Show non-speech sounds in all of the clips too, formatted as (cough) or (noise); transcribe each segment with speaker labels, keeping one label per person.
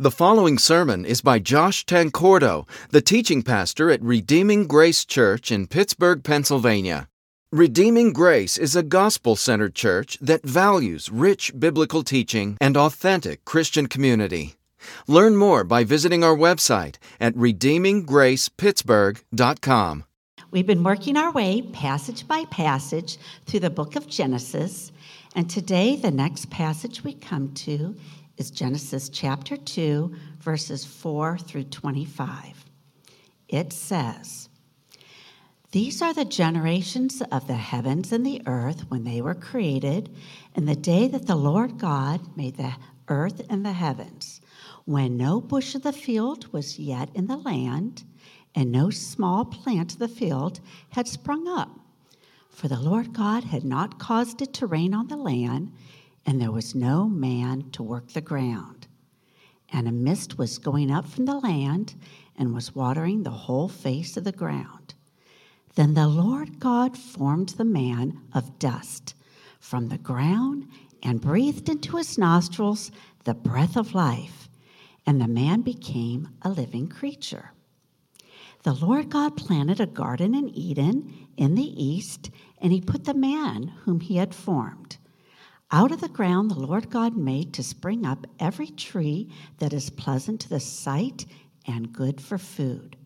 Speaker 1: The following sermon is by Josh Tancordo, the teaching pastor at Redeeming Grace Church in Pittsburgh, Pennsylvania. Redeeming Grace is a gospel centered church that values rich biblical teaching and authentic Christian community. Learn more by visiting our website at redeeminggracepittsburgh.com.
Speaker 2: We've been working our way passage by passage through the book of Genesis, and today the next passage we come to is Genesis chapter 2, verses 4 through 25. It says, These are the generations of the heavens and the earth when they were created, in the day that the Lord God made the earth and the heavens, when no bush of the field was yet in the land, and no small plant of the field had sprung up. For the Lord God had not caused it to rain on the land, and there was no man to work the ground. And a mist was going up from the land and was watering the whole face of the ground. Then the Lord God formed the man of dust from the ground and breathed into his nostrils the breath of life, and the man became a living creature. The Lord God planted a garden in Eden in the east, and he put the man whom he had formed. Out of the ground the Lord God made to spring up every tree that is pleasant to the sight and good for food.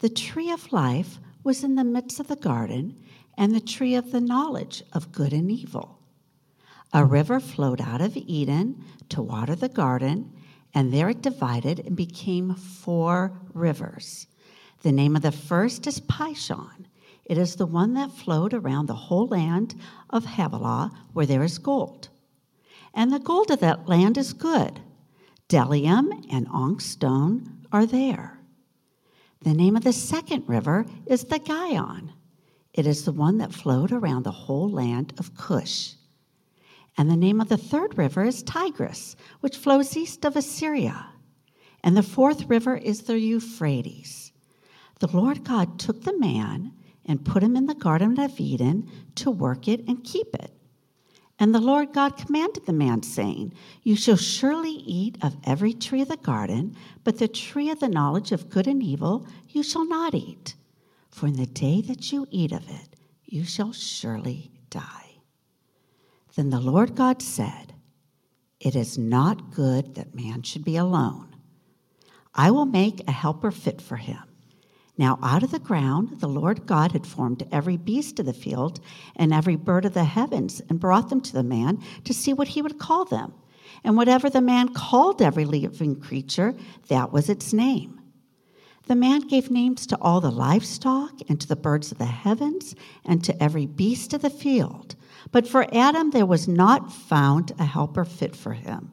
Speaker 2: The tree of life was in the midst of the garden, and the tree of the knowledge of good and evil. A river flowed out of Eden to water the garden, and there it divided and became four rivers. The name of the first is Pishon it is the one that flowed around the whole land of Havilah where there is gold. And the gold of that land is good. Bdellium and onyx stone are there. The name of the second river is the Gihon. It is the one that flowed around the whole land of Cush. And the name of the third river is Tigris, which flows east of Assyria. And the fourth river is the Euphrates. The Lord God took the man and put him in the Garden of Eden to work it and keep it. And the Lord God commanded the man, saying, You shall surely eat of every tree of the garden, but the tree of the knowledge of good and evil you shall not eat. For in the day that you eat of it, you shall surely die. Then the Lord God said, It is not good that man should be alone. I will make a helper fit for him. Now, out of the ground, the Lord God had formed every beast of the field and every bird of the heavens and brought them to the man to see what he would call them. And whatever the man called every living creature, that was its name. The man gave names to all the livestock and to the birds of the heavens and to every beast of the field. But for Adam there was not found a helper fit for him.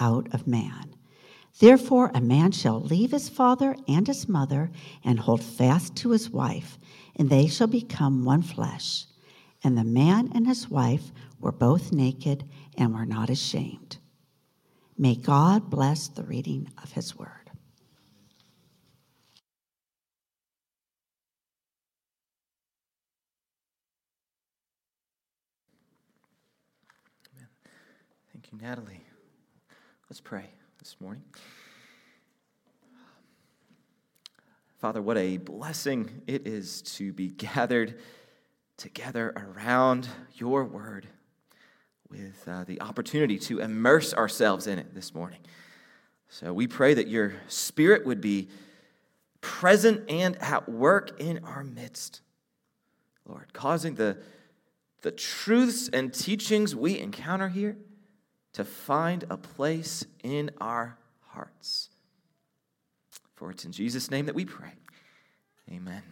Speaker 2: out of man. Therefore, a man shall leave his father and his mother and hold fast to his wife, and they shall become one flesh. And the man and his wife were both naked and were not ashamed. May God bless the reading of his word.
Speaker 3: Thank you, Natalie. Let's pray this morning. Father, what a blessing it is to be (laughs) gathered together around your word with uh, the opportunity to immerse ourselves in it this morning. So we pray that your spirit would be present and at work in our midst, Lord, causing the, the truths and teachings we encounter here to find a place in our hearts. For it's in Jesus' name that we pray. Amen.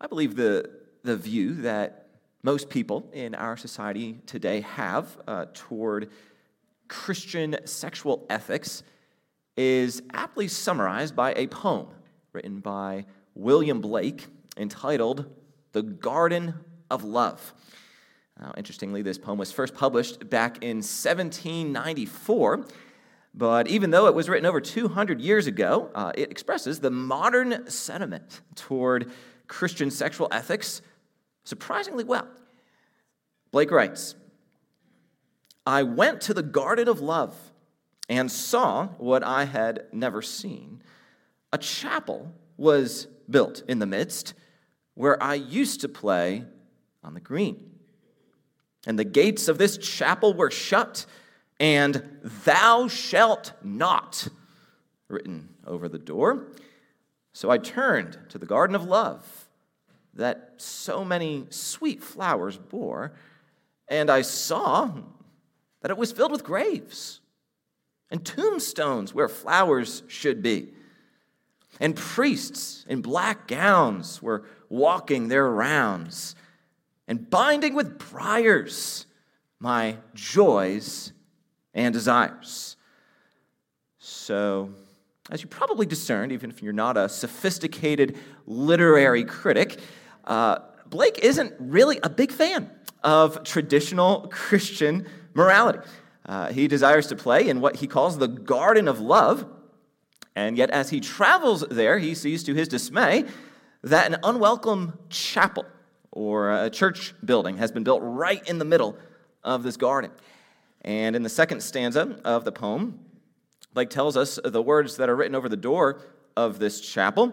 Speaker 3: I believe the, the view that most people in our society today have uh, toward Christian sexual ethics is aptly summarized by a poem written by William Blake entitled The Garden of Love. Now, interestingly, this poem was first published back in 1794, but even though it was written over 200 years ago, uh, it expresses the modern sentiment toward Christian sexual ethics surprisingly well. Blake writes I went to the garden of love and saw what I had never seen. A chapel was built in the midst where I used to play on the green. And the gates of this chapel were shut, and thou shalt not written over the door. So I turned to the garden of love that so many sweet flowers bore, and I saw that it was filled with graves and tombstones where flowers should be. And priests in black gowns were walking their rounds and binding with briars my joys and desires. So, as you probably discerned, even if you're not a sophisticated literary critic, uh, Blake isn't really a big fan of traditional Christian morality. Uh, he desires to play in what he calls the garden of love, and yet as he travels there, he sees to his dismay that an unwelcome chapel or a church building has been built right in the middle of this garden. And in the second stanza of the poem, Blake tells us the words that are written over the door of this chapel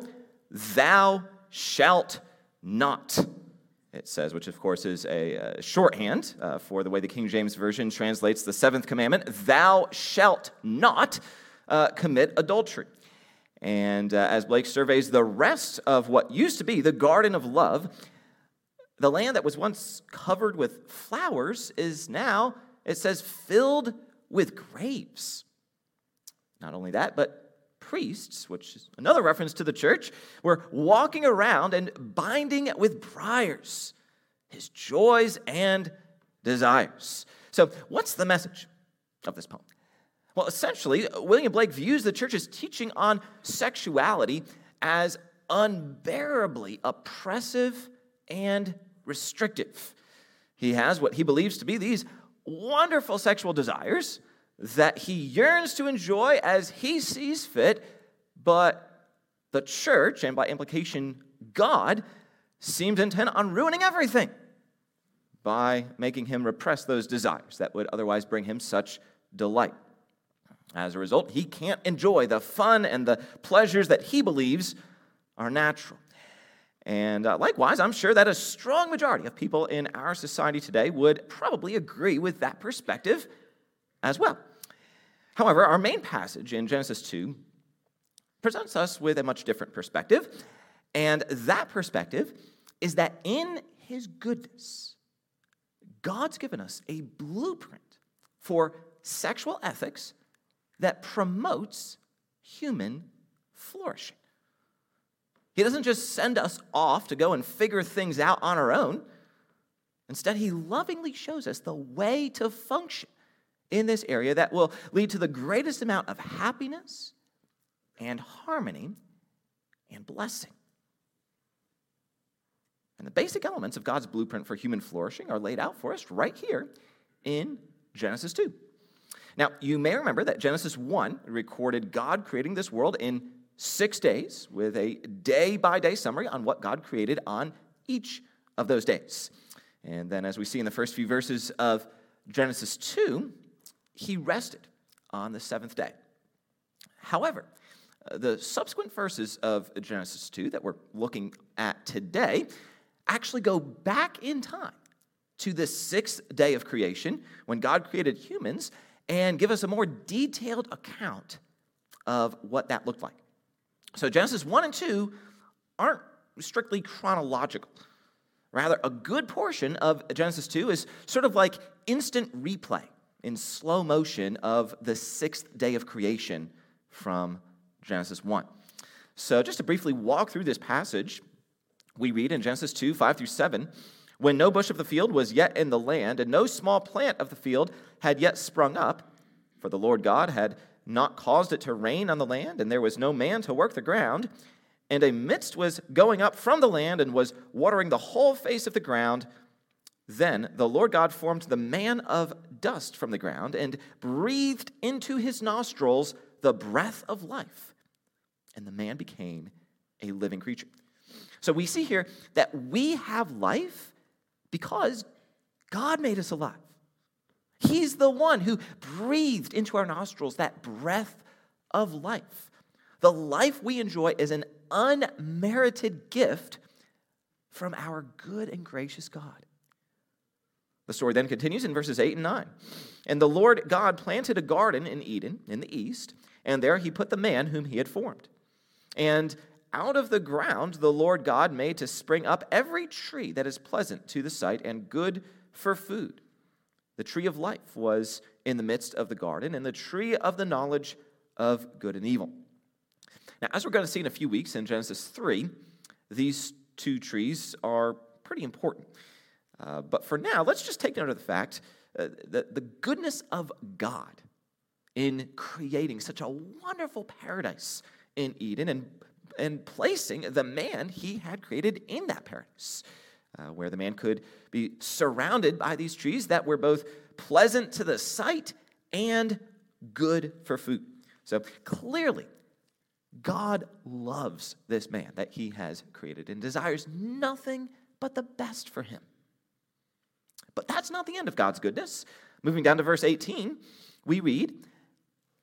Speaker 3: Thou shalt not. It says, which of course is a, shorthand uh, for the way the King James Version translates the seventh commandment Thou shalt not uh, commit adultery. And uh, as Blake surveys the rest of what used to be the Garden of Love, the land that was once covered with flowers is now, it says, filled with grapes. Not only that, but priests, which is another reference to the church, were walking around and binding with briars his joys and desires. So, what's the message of this poem? Well, essentially, William Blake views the church's teaching on sexuality as unbearably oppressive and restrictive. He has what he believes to be these wonderful sexual desires that he yearns to enjoy as he sees fit, but the church, and by implication, God, seems intent on ruining everything by making him repress those desires that would otherwise bring him such delight. As a result, he can't enjoy the fun and the pleasures that he believes are natural. And uh, likewise, I'm sure that a strong majority of people in our society today would probably agree with that perspective as well. However, our main passage in Genesis 2 presents us with a much different perspective. And that perspective is that in his goodness, God's given us a blueprint for sexual ethics that promotes human flourishing. He doesn't just send us off to go and figure things out on our own. Instead, he lovingly shows us the way to function in this area that will lead to the greatest amount of happiness and harmony and blessing. And the basic elements of God's blueprint for human flourishing are laid out for us right here in Genesis 2. Now, you may remember that Genesis 1 recorded God creating this world in six days with a day by day summary on what God created on each of those days. And then, as we see in the first few verses of Genesis 2, he rested on the seventh day. However, uh, the subsequent verses of Genesis 2 that we're looking at today actually go back in time to the sixth day of creation when God created humans and give us a more detailed account of what that looked like. So Genesis 1 and 2 aren't strictly chronological. Rather, a good portion of Genesis 2 is sort of like instant replay in slow motion of the sixth day of creation from Genesis 1. So, just to briefly walk through this passage, we read in Genesis 2 5 through 7 when no bush of the field was yet in the land, and no small plant of the field had yet sprung up, For the Lord God had not caused it to rain on the land, and there was no man to work the ground. And a mist was going up from the land and was watering the whole face of the ground. Then the Lord God formed the man of dust from the ground and breathed into his nostrils the breath of life. And the man became a living creature. So we see here that we have life because God made us alive. He's the one who breathed into our nostrils that breath of life. The life we enjoy is an unmerited gift from our good and gracious God. The story then continues in verses 8 and 9. And the Lord God planted a garden in Eden in the east, and there he put the man whom he had formed. And out of the ground the Lord God made to spring up every tree that is pleasant to the sight and good for food. The tree of life was in the midst of the garden, and the tree of the knowledge of good and evil. Now, as we're going to see in a few weeks in Genesis 3, these two trees are pretty important. Uh, but for now, let's just take note of the fact uh, that the goodness of God in creating such a wonderful paradise in Eden and, and placing the man he had created in that paradise, uh, where the man could be surrounded by these trees that were both pleasant to the sight and good for food. So clearly, God loves this man that he has created and desires nothing but the best for him. But that's not the end of God's goodness. Moving down to verse 18, we read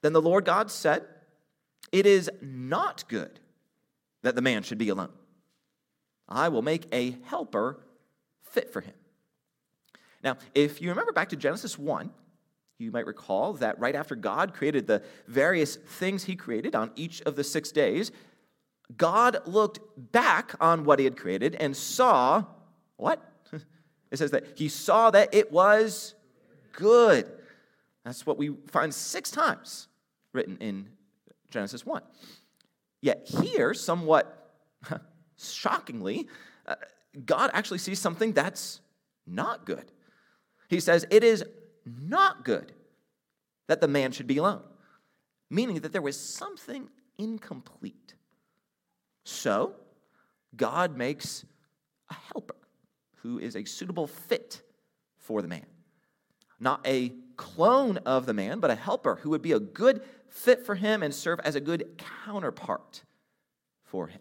Speaker 3: Then the Lord God said, It is not good that the man should be alone. I will make a helper fit for him. Now, if you remember back to Genesis 1, you might recall that right after God created the various things he created on each of the six days, God looked back on what he had created and saw what? (laughs) It says that he saw that it was good. That's what we find six times written in Genesis 1. Yet here, somewhat (laughs) shockingly, uh, God actually sees something that's not good. He says, It is not good that the man should be alone, meaning that there was something incomplete. So, God makes a helper who is a suitable fit for the man. Not a clone of the man, but a helper who would be a good fit for him and serve as a good counterpart for him.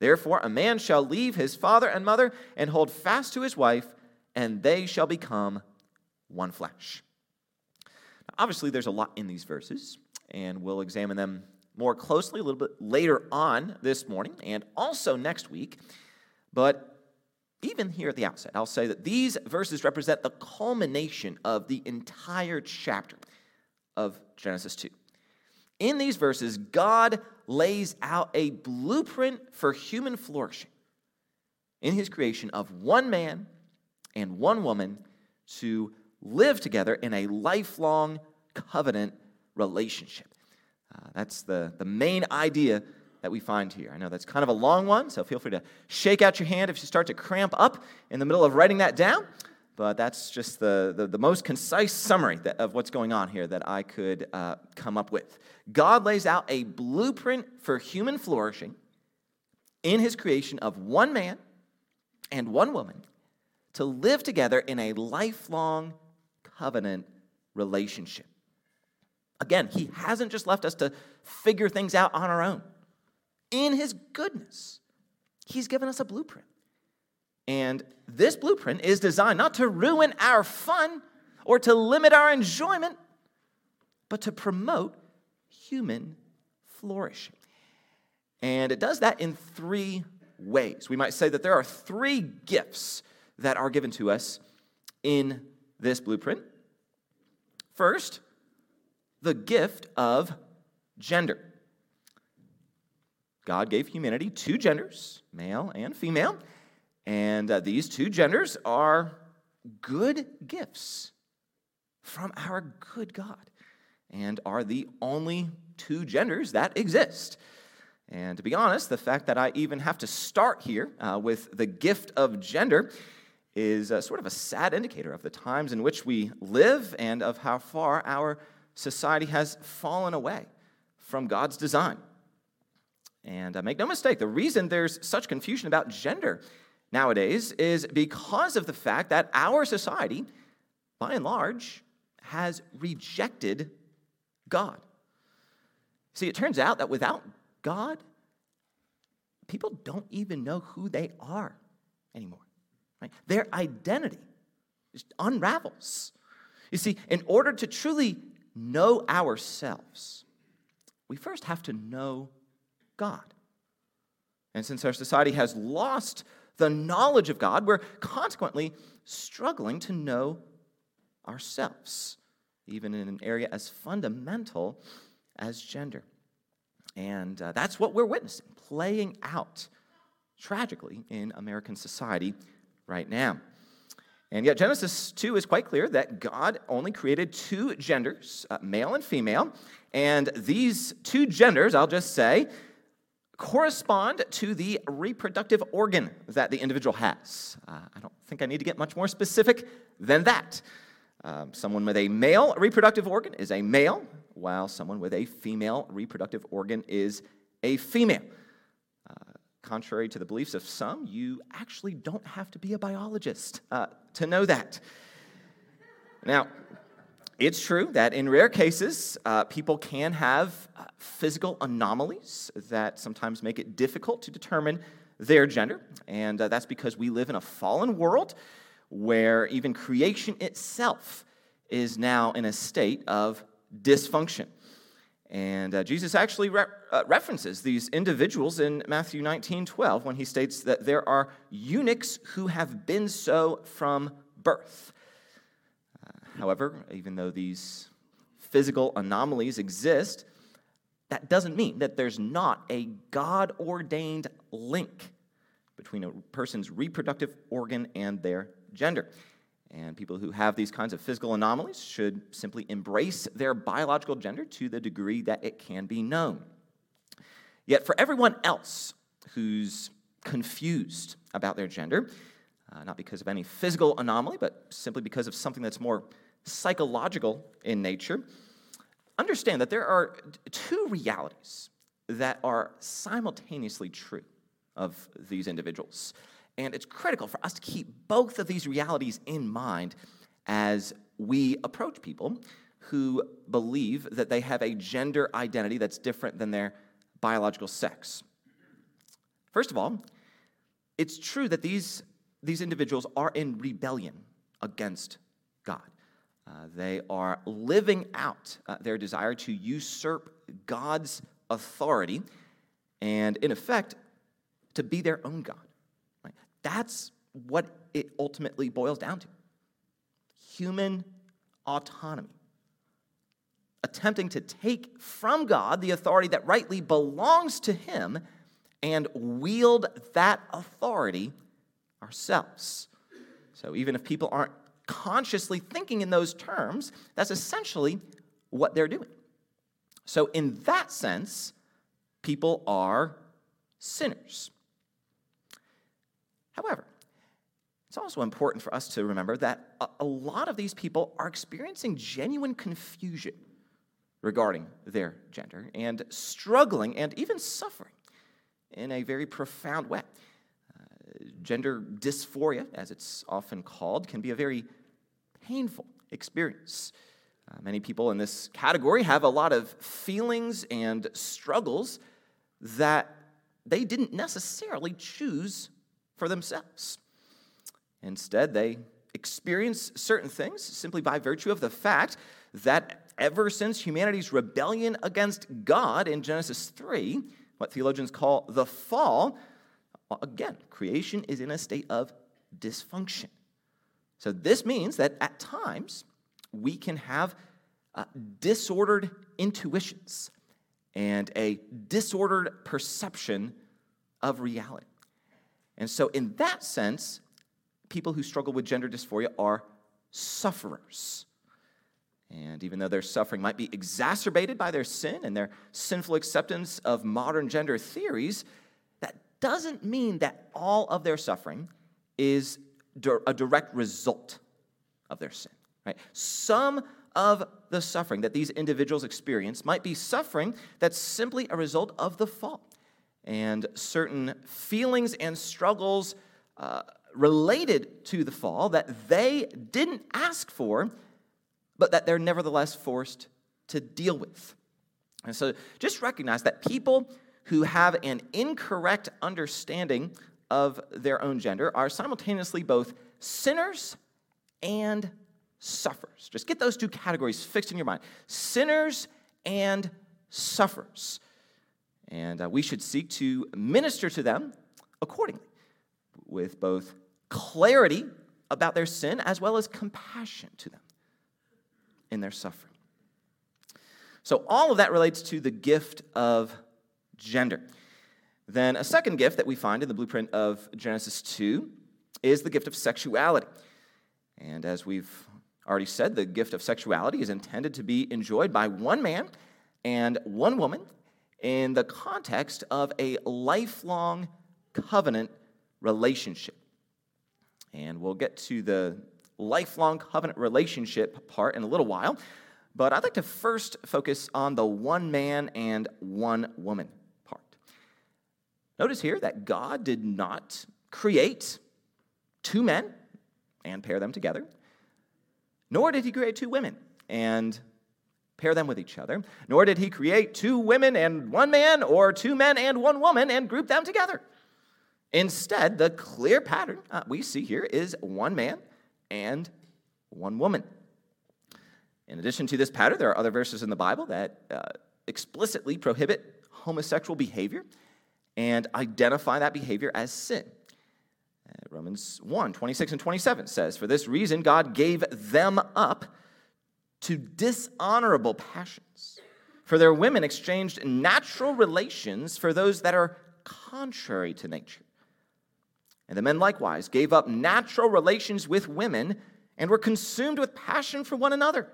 Speaker 3: Therefore, a man shall leave his father and mother and hold fast to his wife, and they shall become one flesh. Now, Obviously, there's a lot in these verses, and we'll examine them more closely a little bit later on this morning and also next week. But even here at the outset, I'll say that these verses represent the culmination of the entire chapter of Genesis 2. In these verses, God lays out a blueprint for human flourishing in his creation of one man and one woman to live together in a lifelong covenant relationship. Uh, that's the, the main idea that we find here. I know that's kind of a long one, so feel free to shake out your hand if you start to cramp up in the middle of writing that down. But that's just the, the, the most concise summary that, of what's going on here that I could uh, come up with. God lays out a blueprint for human flourishing in his creation of one man and one woman to live together in a lifelong covenant relationship. Again, he hasn't just left us to figure things out on our own. In his goodness, he's given us a blueprint. And this blueprint is designed not to ruin our fun or to limit our enjoyment, but to promote human flourishing. And it does that in three ways. We might say that there are three gifts that are given to us in this blueprint. First, the gift of gender. God gave humanity two genders, male and female, and uh, these two genders are good gifts from our good God and are the only two genders that exist. And to be honest, the fact that I even have to start here uh, with the gift of gender is uh, sort of a sad indicator of the times in which we live and of how far our society has fallen away from God's design. And uh, make no mistake, the reason there's such confusion about gender nowadays is because of the fact that our society, by and large, has rejected God. See, it turns out that without God, people don't even know who they are anymore. Right? Their identity just unravels. You see, in order to truly know ourselves, we first have to know God. And since our society has lost the knowledge of God, we're consequently struggling to know ourselves, even in an area as fundamental as gender. And uh, that's what we're witnessing playing out tragically in American society right now. And yet, Genesis 2 is quite clear that God only created two genders, uh, male and female. And these two genders, I'll just say, correspond to the reproductive organ that the individual has. Uh, I don't think I need to get much more specific than that. Um, someone with a male reproductive organ is a male, while someone with a female reproductive organ is a female. Uh, contrary to the beliefs of some, you actually don't have to be a biologist uh, to know that. Now, it's true that in rare cases, uh, people can have uh, physical anomalies that sometimes make it difficult to determine their gender. And uh, that's because we live in a fallen world where even creation itself is now in a state of dysfunction. And uh, Jesus actually re- uh, references these individuals in Matthew 19 12 when he states that there are eunuchs who have been so from birth. However, even though these physical anomalies exist, that doesn't mean that there's not a God ordained link between a person's reproductive organ and their gender. And people who have these kinds of physical anomalies should simply embrace their biological gender to the degree that it can be known. Yet, for everyone else who's confused about their gender, uh, not because of any physical anomaly, but simply because of something that's more psychological in nature, understand that there are two realities that are simultaneously true of these individuals. And it's critical for us to keep both of these realities in mind as we approach people who believe that they have a gender identity that's different than their biological sex. First of all, it's true that these, these individuals are in rebellion against God. Uh, they are living out uh, their desire to usurp God's authority and, in effect, to be their own God. That's what it ultimately boils down to human autonomy. Attempting to take from God the authority that rightly belongs to Him and wield that authority ourselves. So, even if people aren't consciously thinking in those terms, that's essentially what they're doing. So, in that sense, people are sinners. However, it's also important for us to remember that a, lot of these people are experiencing genuine confusion regarding their gender and struggling and even suffering in a very profound way. Uh, gender dysphoria, as it's often called, can be a very painful experience. Uh, many people in this category have a lot of feelings and struggles that they didn't necessarily choose for themselves. Instead, they experience certain things simply by virtue of the fact that ever since humanity's rebellion against God in Genesis 3, what theologians call the fall, again, creation is in a state of dysfunction. So, this means that at times we can have uh, disordered intuitions and a disordered perception of reality. And so, in that sense, people who struggle with gender dysphoria are sufferers. And even though their suffering might be exacerbated by their sin and their sinful acceptance of modern gender theories, that doesn't mean that all of their suffering is a direct result of their sin. Right? Some of the suffering that these individuals experience might be suffering that's simply a result of the fall and certain feelings and struggles uh, related to the fall that they didn't ask for, but that they're nevertheless forced to deal with. And so just recognize that people who have an incorrect understanding of their own gender are simultaneously both sinners and sufferers. Just get those two categories fixed in your mind sinners and sufferers. And uh, we should seek to minister to them accordingly with both clarity about their sin as well as compassion to them in their suffering. So, all of that relates to the gift of gender. Then, a second gift that we find in the blueprint of Genesis 2 is the gift of sexuality. And as we've already said, the gift of sexuality is intended to be enjoyed by one man and one woman in the context of a lifelong covenant relationship. And we'll get to the lifelong covenant relationship part in a little while, but I'd like to first focus on the one man and one woman. Notice here that God did not create two men and pair them together, nor did he create two women and pair them with each other, nor did he create two women and one man, or two men and one woman and group them together. Instead, the clear pattern uh, we see here is one man and one woman. In addition to this pattern, there are other verses in the Bible that uh, explicitly prohibit homosexual behavior and identify that behavior as sin. Uh, Romans 1 26 and 27 says, For this reason, God gave them up to dishonorable passions. For their women exchanged natural relations for those that are contrary to nature. And the men likewise gave up natural relations with women and were consumed with passion for one another,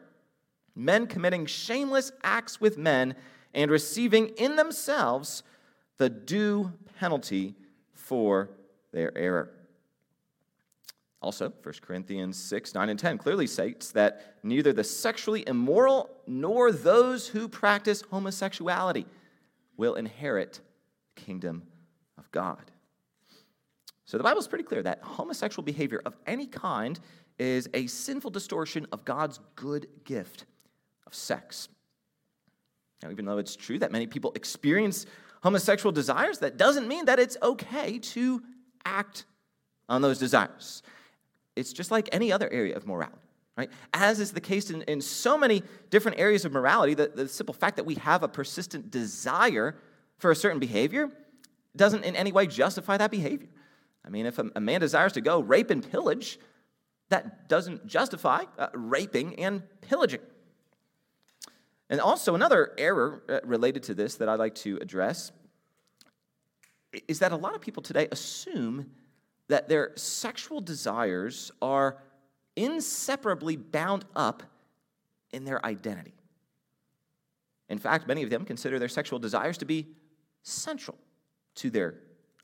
Speaker 3: men committing shameless acts with men and receiving in themselves the due penalty for their error. Also, 1 Corinthians 6, 9, and 10 clearly states that neither the sexually immoral nor those who practice homosexuality will inherit the kingdom of God. So the Bible is pretty clear that homosexual behavior of any kind is a sinful distortion of God's good gift of sex. Now, even though it's true that many people experience homosexual desires, that doesn't mean that it's okay to act on those desires. It's just like any other area of morality, right? As is the case in, in so many different areas of morality, the, the simple fact that we have a persistent desire for a certain behavior doesn't in any way justify that behavior. I mean, if a, a man desires to go rape and pillage, that doesn't justify uh, raping and pillaging. And also, another error uh, related to this that I'd like to address is that a lot of people today assume that their sexual desires are inseparably bound up in their identity. In fact, many of them consider their sexual desires to be central to their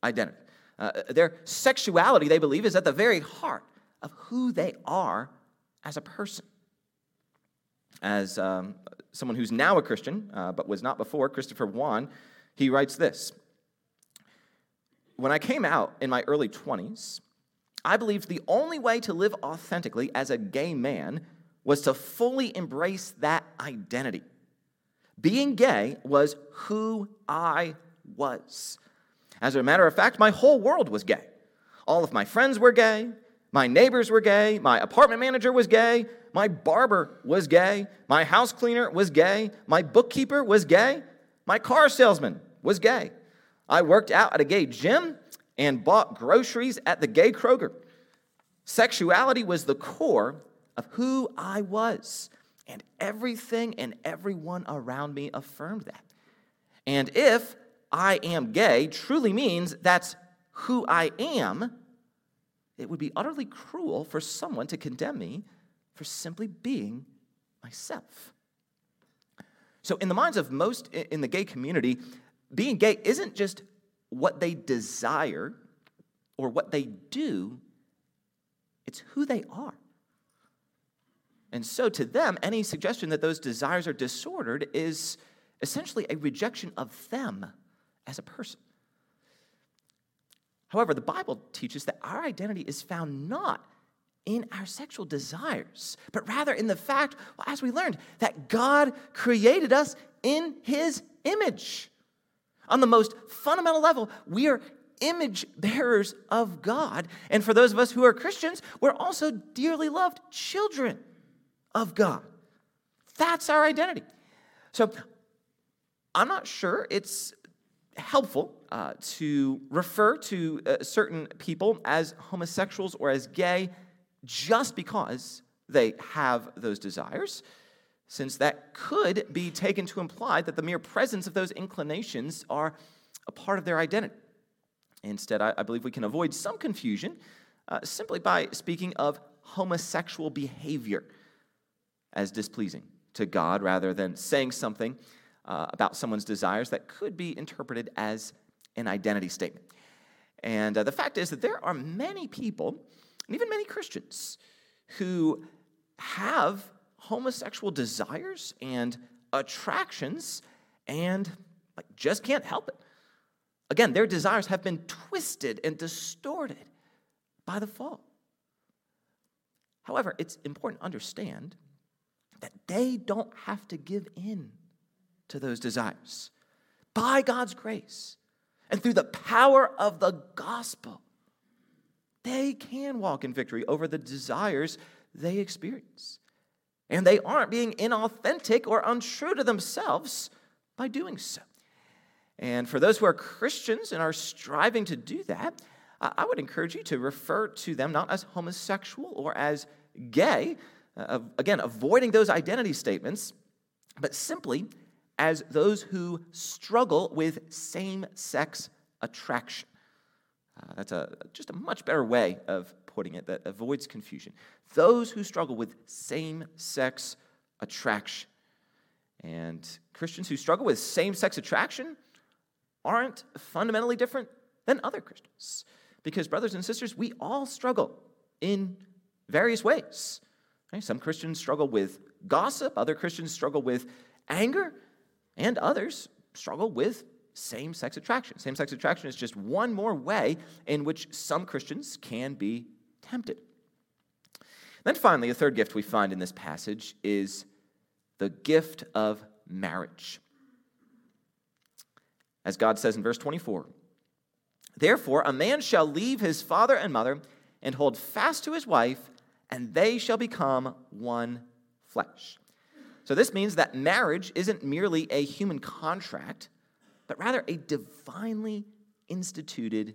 Speaker 3: identity. Uh, their sexuality, they believe, is at the very heart of who they are as a person. As um, someone who's now a Christian, uh, but was not before, Christopher Yuan, he writes this when I came out in my early 20s, I believed the only way to live authentically as a gay man was to fully embrace that identity. Being gay was who I was. As a matter of fact, my whole world was gay. All of my friends were gay. My neighbors were gay. My apartment manager was gay. My barber was gay. My house cleaner was gay. My bookkeeper was gay. My car salesman was gay. I worked out at a gay gym and bought groceries at the gay Kroger. Sexuality was the core of who I was, and everything and everyone around me affirmed that. And if I am gay truly means that's who I am, it would be utterly cruel for someone to condemn me for simply being myself. So, in the minds of most in the gay community, being gay isn't just what they desire or what they do, it's who they are. And so, to them, any suggestion that those desires are disordered is essentially a rejection of them as a person. However, the Bible teaches that our identity is found not in our sexual desires, but rather in the fact, well, as we learned, that God created us in His image. On the most fundamental level, we are image bearers of God. And for those of us who are Christians, we're also dearly loved children of God. That's our identity. So I'm not sure it's helpful uh, to refer to uh, certain people as homosexuals or as gay just because they have those desires, since that could be taken to imply that the mere presence of those inclinations are a part of their identity. Instead, I, I believe we can avoid some confusion uh, simply by speaking of homosexual behavior as displeasing to God rather than saying something uh, about someone's desires that could be interpreted as an identity statement. And uh, the fact is that there are many people, and even many Christians, who have homosexual desires and attractions and like, just can't help it. Again, their desires have been twisted and distorted by the fall. However, it's important to understand that they don't have to give in to those desires. By God's grace and through the power of the gospel, they can walk in victory over the desires they experience. And they aren't being inauthentic or untrue to themselves by doing so. And for those who are Christians and are striving to do that, I would encourage you to refer to them not as homosexual or as gay, uh, again, avoiding those identity statements, but simply as those who struggle with same sex attraction. Uh, that's a, just a much better way of putting it that avoids confusion. Those who struggle with same sex attraction. And Christians who struggle with same sex attraction aren't fundamentally different than other Christians. Because, brothers and sisters, we all struggle in various ways. Right? Some Christians struggle with gossip, other Christians struggle with anger, and others struggle with same sex attraction. Same sex attraction is just one more way in which some Christians can be tempted. Then finally, a third gift we find in this passage is the gift of marriage. As God says in verse 24, Therefore, a man shall leave his father and mother and hold fast to his wife, and they shall become one flesh. So, this means that marriage isn't merely a human contract, but rather a divinely instituted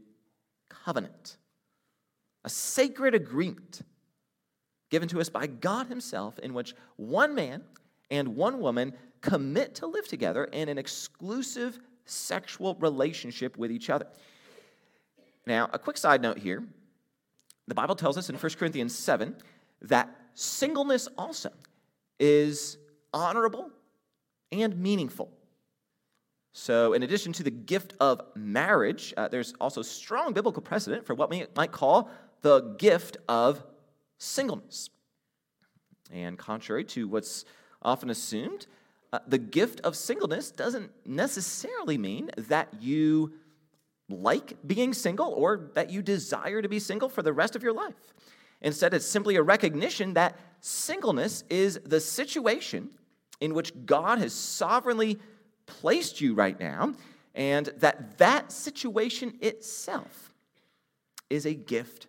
Speaker 3: covenant, a sacred agreement given to us by God Himself, in which one man and one woman commit to live together in an exclusive sexual relationship with each other. Now, a quick side note here the Bible tells us in 1 Corinthians 7 that singleness also is honorable and meaningful. So, in addition to the gift of marriage, uh, there's also strong biblical precedent for what we might call the gift of singleness. And contrary to what's often assumed, uh, the gift of singleness doesn't necessarily mean that you like being single or that you desire to be single for the rest of your life. Instead, it's simply a recognition that singleness is the situation in which God has sovereignly placed you right now, and that that situation itself is a gift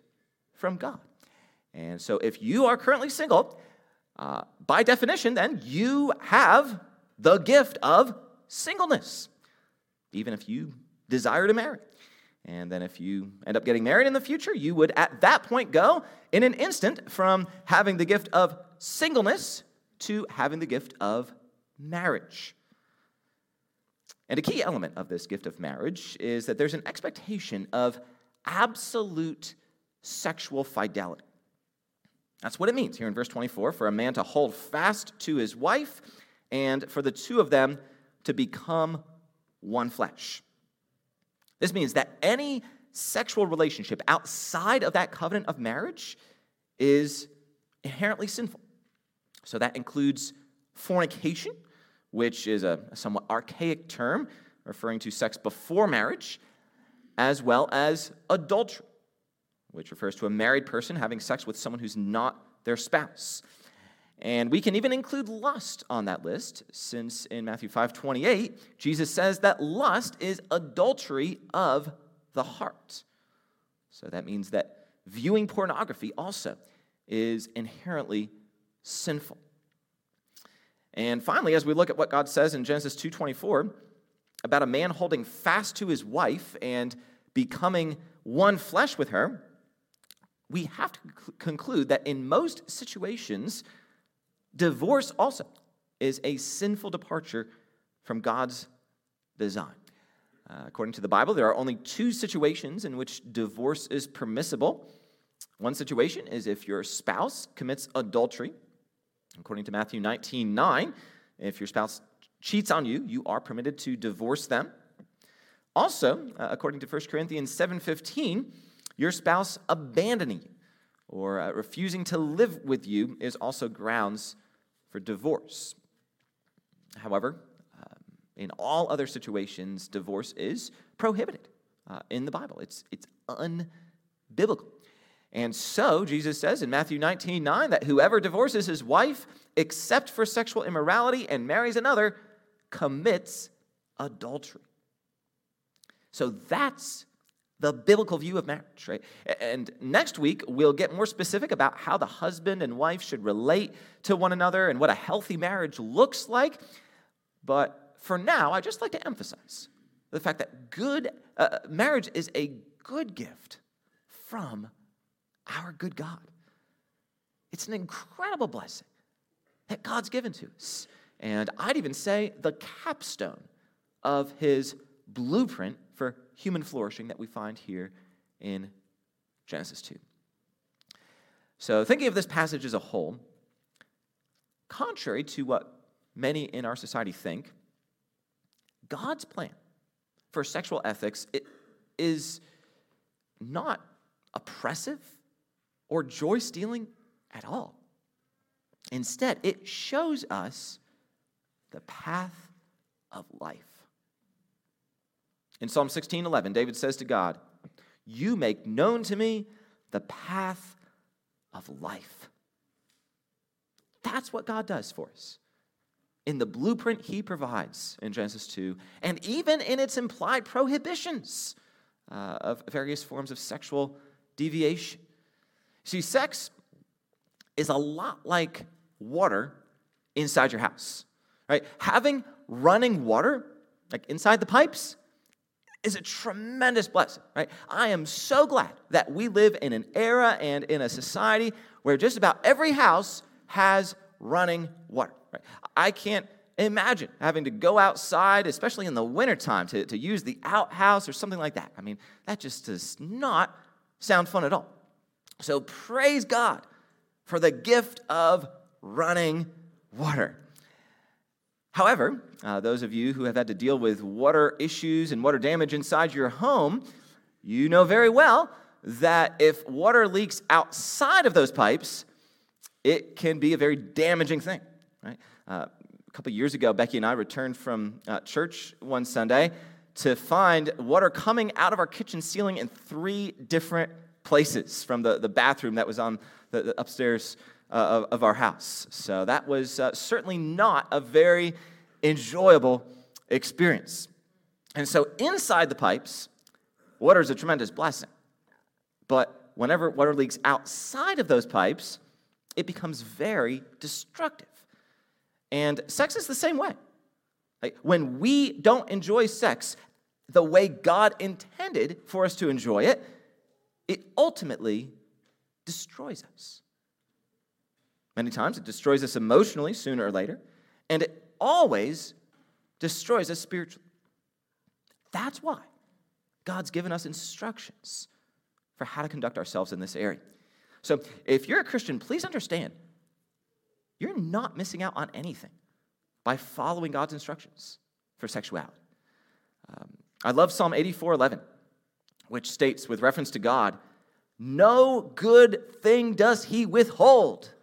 Speaker 3: from God. And so, if you are currently single, uh, by definition, then you have the gift of singleness, even if you desire to marry. And then, if you end up getting married in the future, you would at that point go in an instant from having the gift of singleness to having the gift of marriage. And a key element of this gift of marriage is that there's an expectation of absolute sexual fidelity. That's what it means here in verse 24 for a man to hold fast to his wife and for the two of them to become one flesh. This means that any sexual relationship outside of that covenant of marriage is inherently sinful. So that includes fornication, which is a, somewhat archaic term referring to sex before marriage, as well as adultery, which refers to a married person having sex with someone who's not their spouse. And we can even include lust on that list, since in Matthew 5 28, Jesus says that lust is adultery of the heart. So that means that viewing pornography also is inherently sinful. And finally, as we look at what God says in Genesis 2:24 about a man holding fast to his wife and becoming one flesh with her, we have to conclude that in most situations, divorce also is a sinful departure from God's design. Uh, according to the Bible, there are only two situations in which divorce is permissible. One situation is if your spouse commits adultery, According to Matthew 19 9, if your spouse cheats on you, you are permitted to divorce them. Also, uh, according to 1 Corinthians 7:15, your spouse abandoning you or uh, refusing to live with you is also grounds for divorce. However, um, in all other situations, divorce is prohibited uh, in the Bible. It's, it's unbiblical. And so, Jesus says in Matthew 19 9 that whoever divorces his wife except for sexual immorality and marries another commits adultery. So that's the biblical view of marriage, right? And next week, we'll get more specific about how the husband and wife should relate to one another and what a healthy marriage looks like. But for now, I just like to emphasize the fact that good uh, marriage is a good gift from our good God. It's an incredible blessing that God's given to us. And I'd even say the capstone of his blueprint for human flourishing that we find here in Genesis 2. So, thinking of this passage as a whole, contrary to what many in our society think, God's plan for sexual ethics is not oppressive or joy stealing at all. Instead, it shows us the path of life. In Psalm 16 11, David says to God, You make known to me the path of life. That's what God does for us. In the blueprint he provides in Genesis 2, and even in its implied prohibitions uh, of various forms of sexual deviation. See, sex is a lot like water inside your house, right? Having running water, like inside the pipes, is a tremendous blessing, right? I am so glad that we live in an era and in a society where just about every house has running water, right? I can't imagine having to go outside, especially in the wintertime, to, to use the outhouse or something like that. I mean, that just does not sound fun at all. So praise God for the gift of running water. However, uh, those of you who have had to deal with water issues and water damage inside your home, you know very well that if water leaks outside of those pipes, it can be a very damaging thing. Right? Uh, a couple years ago, Becky and I returned from uh, church one Sunday to find water coming out of our kitchen ceiling in three different places from the, the bathroom that was on the, the upstairs uh, of, of, our house. So that was uh, certainly not a very enjoyable experience. And so inside the pipes, water is a tremendous blessing. But whenever water leaks outside of those pipes, it becomes very destructive. And sex is the same way. Like when we don't enjoy sex the way God intended for us to enjoy it, it ultimately destroys us. Many times it destroys us emotionally sooner or later, and it always destroys us spiritually. That's why God's given us instructions for how to conduct ourselves in this area. So if you're a Christian, please understand you're not missing out on anything by following God's instructions for sexuality. Um, I love Psalm 84 11, which states, with reference to God, no good thing does he withhold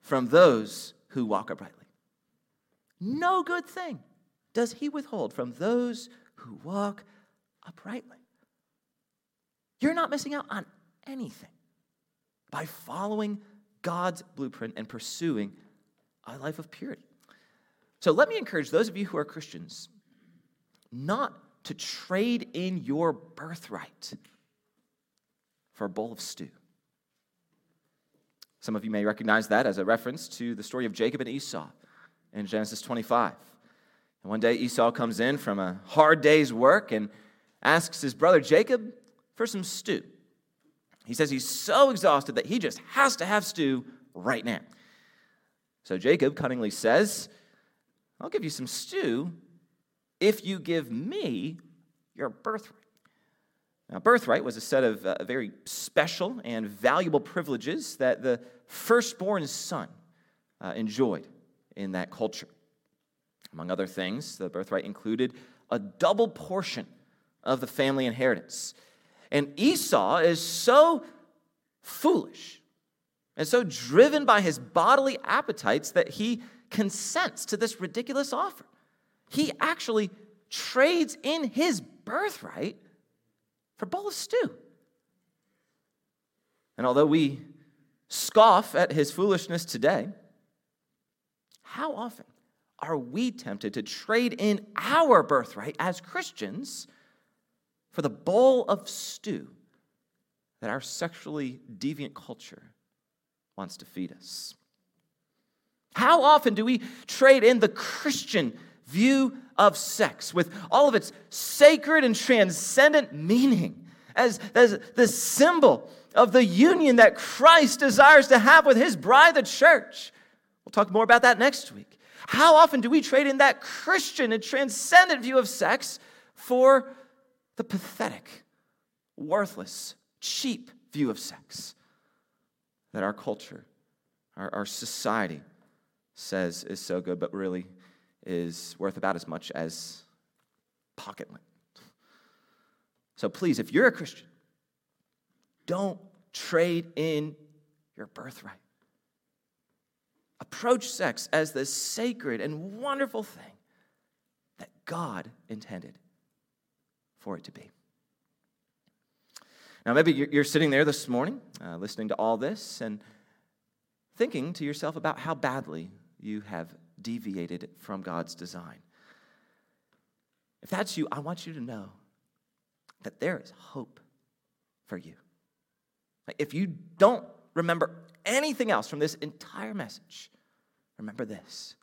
Speaker 3: from those who walk uprightly. No good thing does he withhold from those who walk uprightly. You're not missing out on anything by following God's blueprint and pursuing a life of purity. So let me encourage those of you who are Christians not to trade in your birthright for a bowl of stew. Some of you may recognize that as a reference to the story of Jacob and Esau in Genesis 25. And one day Esau comes in from a hard day's work and asks his brother Jacob for some stew. He says he's so exhausted that he just has to have stew right now. So Jacob cunningly says, I'll give you some stew if you give me your birthright. Now, birthright was a set of uh, very special and valuable privileges that the firstborn son uh, enjoyed in that culture. Among other things, the birthright included a double portion of the family inheritance. And Esau is so foolish and so driven by his bodily appetites that he consents to this ridiculous offer. He actually trades in his birthright for a bowl of stew. And although we scoff at his foolishness today, how often are we tempted to trade in our birthright as Christians for the bowl of stew that our sexually deviant culture wants to feed us? How often do we trade in the Christian view of sex with all of its sacred and transcendent meaning as, as the symbol of the union that Christ desires to have with his bride, the church? We'll talk more about that next week. How often do we trade in that Christian and transcendent view of sex for the pathetic, worthless, cheap view of sex that our culture, our, our society says is so good, but really is worth about as much as pocket lint. So please, if you're a Christian, don't trade in your birthright. Approach sex as the sacred and wonderful thing that God intended for it to be. Now, maybe you're sitting there this morning uh, listening to all this and thinking to yourself about how badly you have deviated from God's design. If that's you, I want you to know that there is hope for you. If you don't remember anything else from this entire message, remember this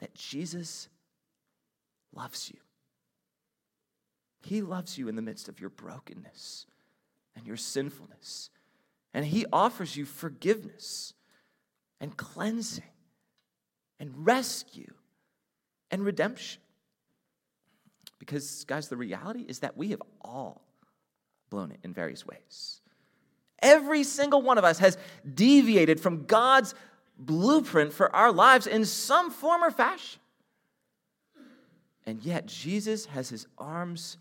Speaker 3: that Jesus loves you. He loves you in the midst of your brokenness and your sinfulness. And He offers you forgiveness and cleansing and rescue and redemption. Because, guys, the reality is that we have all blown it in various ways. Every single one of us has deviated from God's blueprint for our lives in some form or fashion. And yet, Jesus has his arms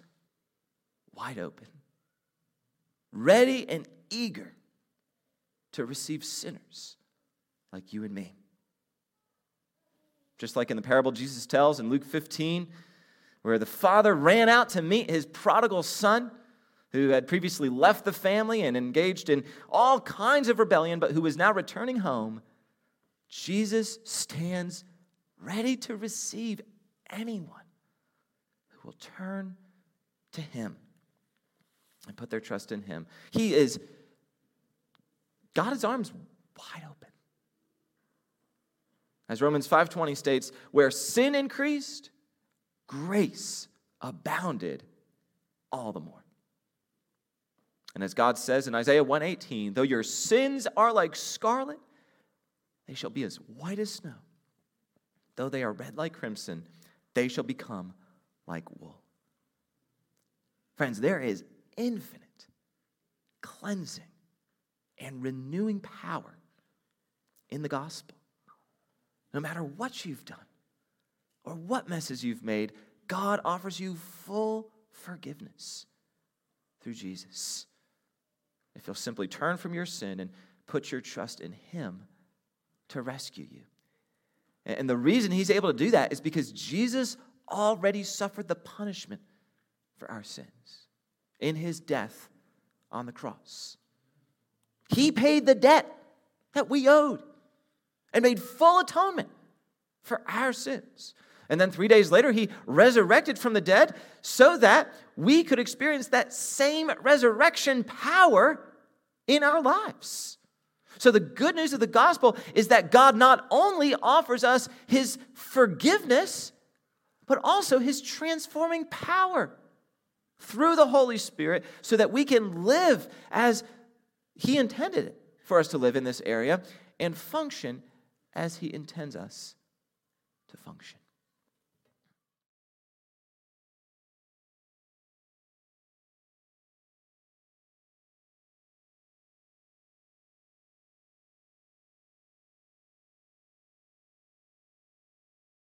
Speaker 3: wide open, ready and eager to receive sinners like you and me. Just like in the parable Jesus tells in Luke 15, where the father ran out to meet his prodigal son who had previously left the family and engaged in all kinds of rebellion, but who was now returning home, Jesus stands ready to receive anyone who will turn to him and put their trust in him. He is, God his arms wide open. As Romans 5:20 states, where sin increased, grace abounded all the more. And as God says in Isaiah 118, though your sins are like scarlet, they shall be as white as snow. Though they are red like crimson, they shall become like wool. Friends, there is infinite cleansing and renewing power in the gospel. No matter what you've done or what messes you've made, God offers you full forgiveness through Jesus. If you'll simply turn from your sin and put your trust in Him to rescue you. And the reason He's able to do that is because Jesus already suffered the punishment for our sins in His death on the cross. He paid the debt that we owed and made full atonement for our sins. And then three days later, he resurrected from the dead so that we could experience that same resurrection power in our lives. So, the good news of the gospel is that God not only offers us his forgiveness, but also his transforming power through the Holy Spirit so that we can live as he intended for us to live in this area and function as he intends us to function.